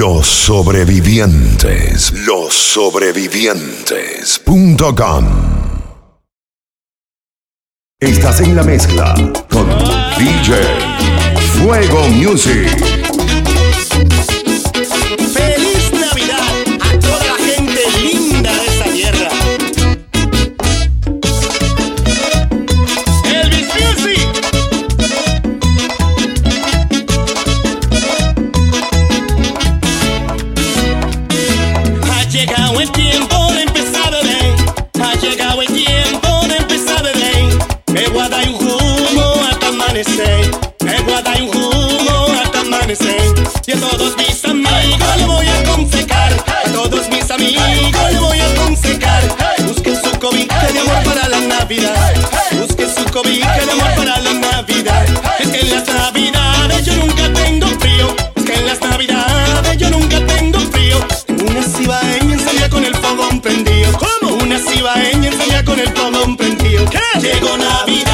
Los sobrevivientes. Los sobrevivientes.com Estás en la mezcla con DJ Fuego Music. Que el amor para la Navidad. Es que en las Navidades yo nunca tengo frío. Es que en las Navidades yo nunca tengo frío. En una cibaeña salía con el fogón prendido. ¿Cómo? Una cibaeña salía con el fogón prendido. ¿Qué? Llegó Navidad.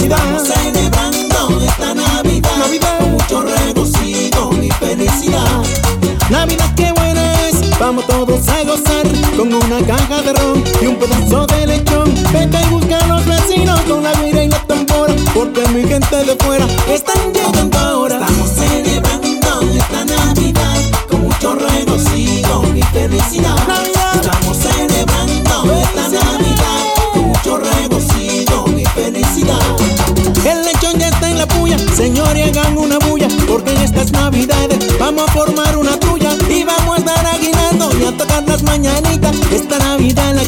felicidad. Vamos a esta Navidad. Navidad. Con mucho regocijo y felicidad. Navidad qué buena es, vamos todos a gozar. Con una caja de ron y un pedazo de lechón. Vete y busca los vecinos con la guira y la tambora. Porque mi gente de fuera están llegando ahora. Estamos celebrando esta Navidad. Con mucho regocijo y felicidad. Navidad. Estamos celebrando esta las mañanitas, esta Navidad la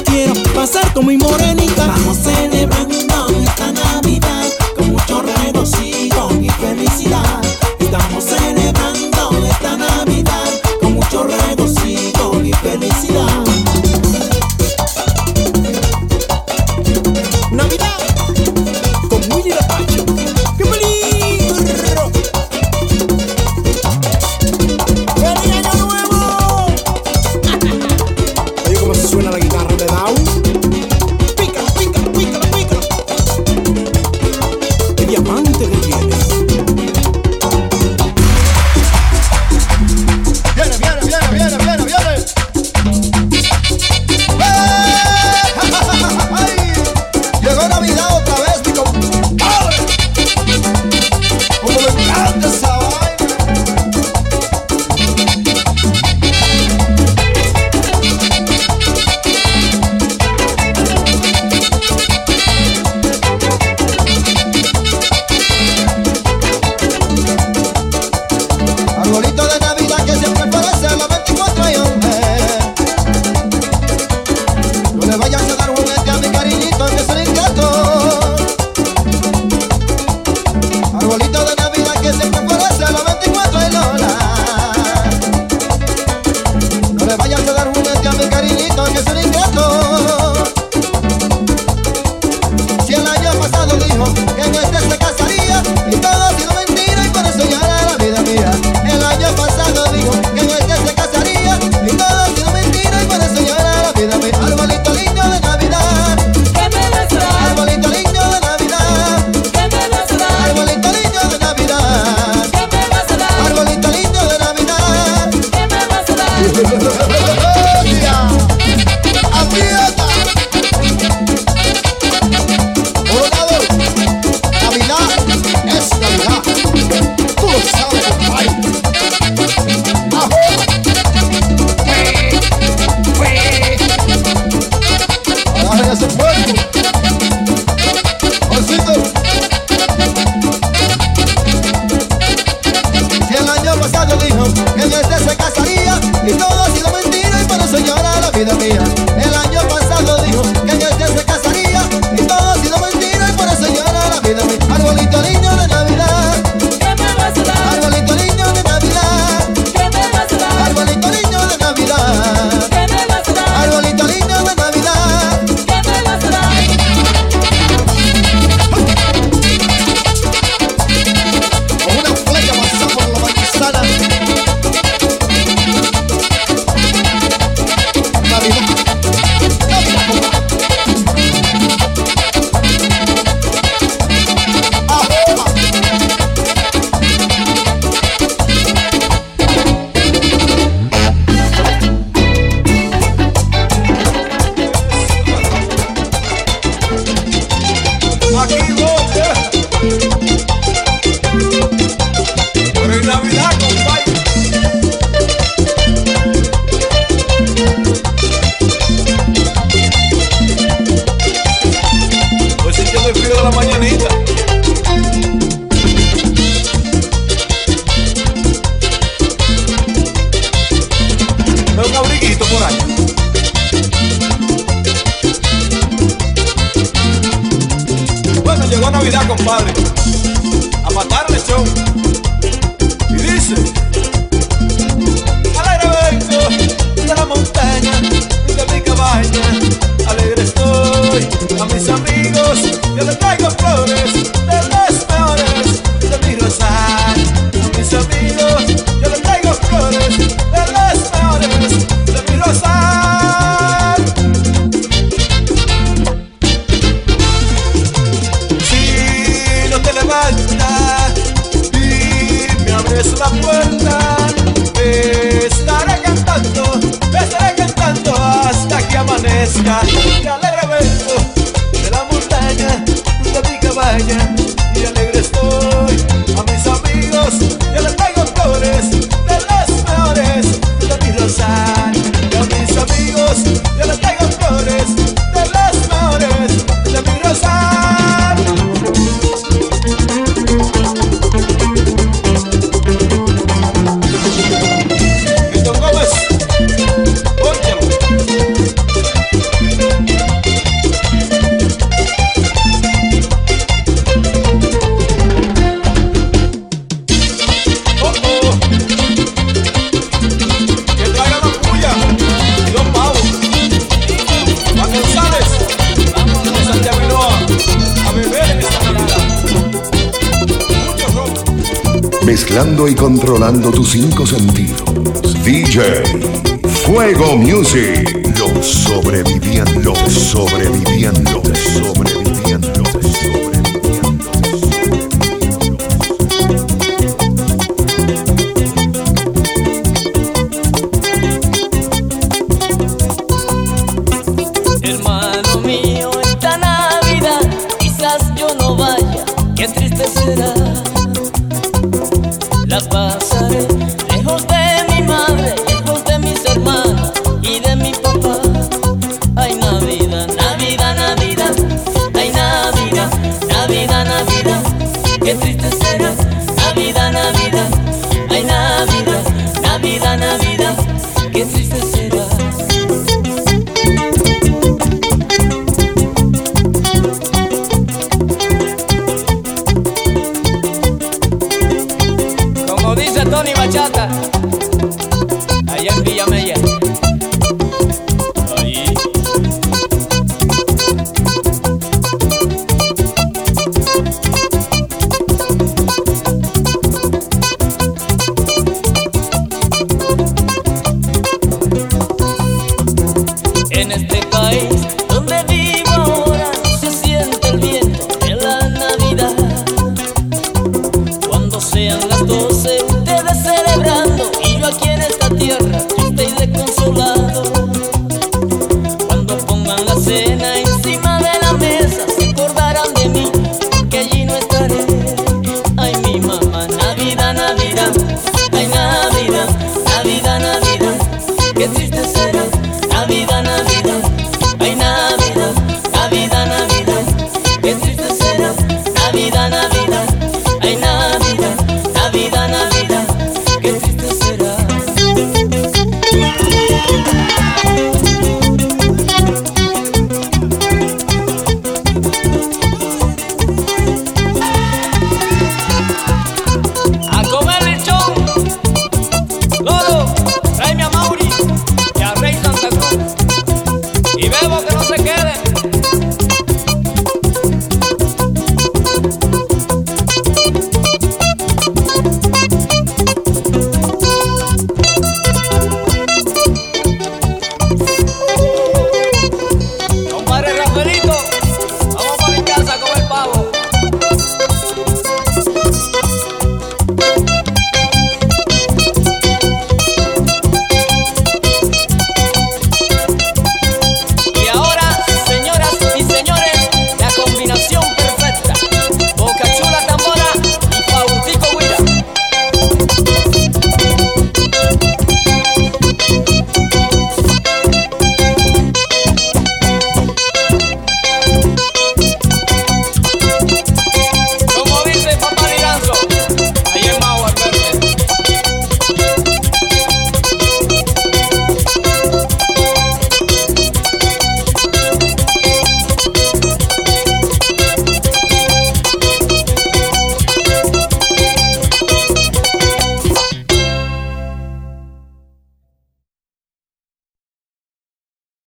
Father, Rocky Road. llegó Navidad, compadre. A matar lechón. Y dice: Alegre vengo de la montaña y de mi cabaña. Alegre estoy a mis amigos. mezclando y controlando tus cinco sentidos. DJ Fuego Music.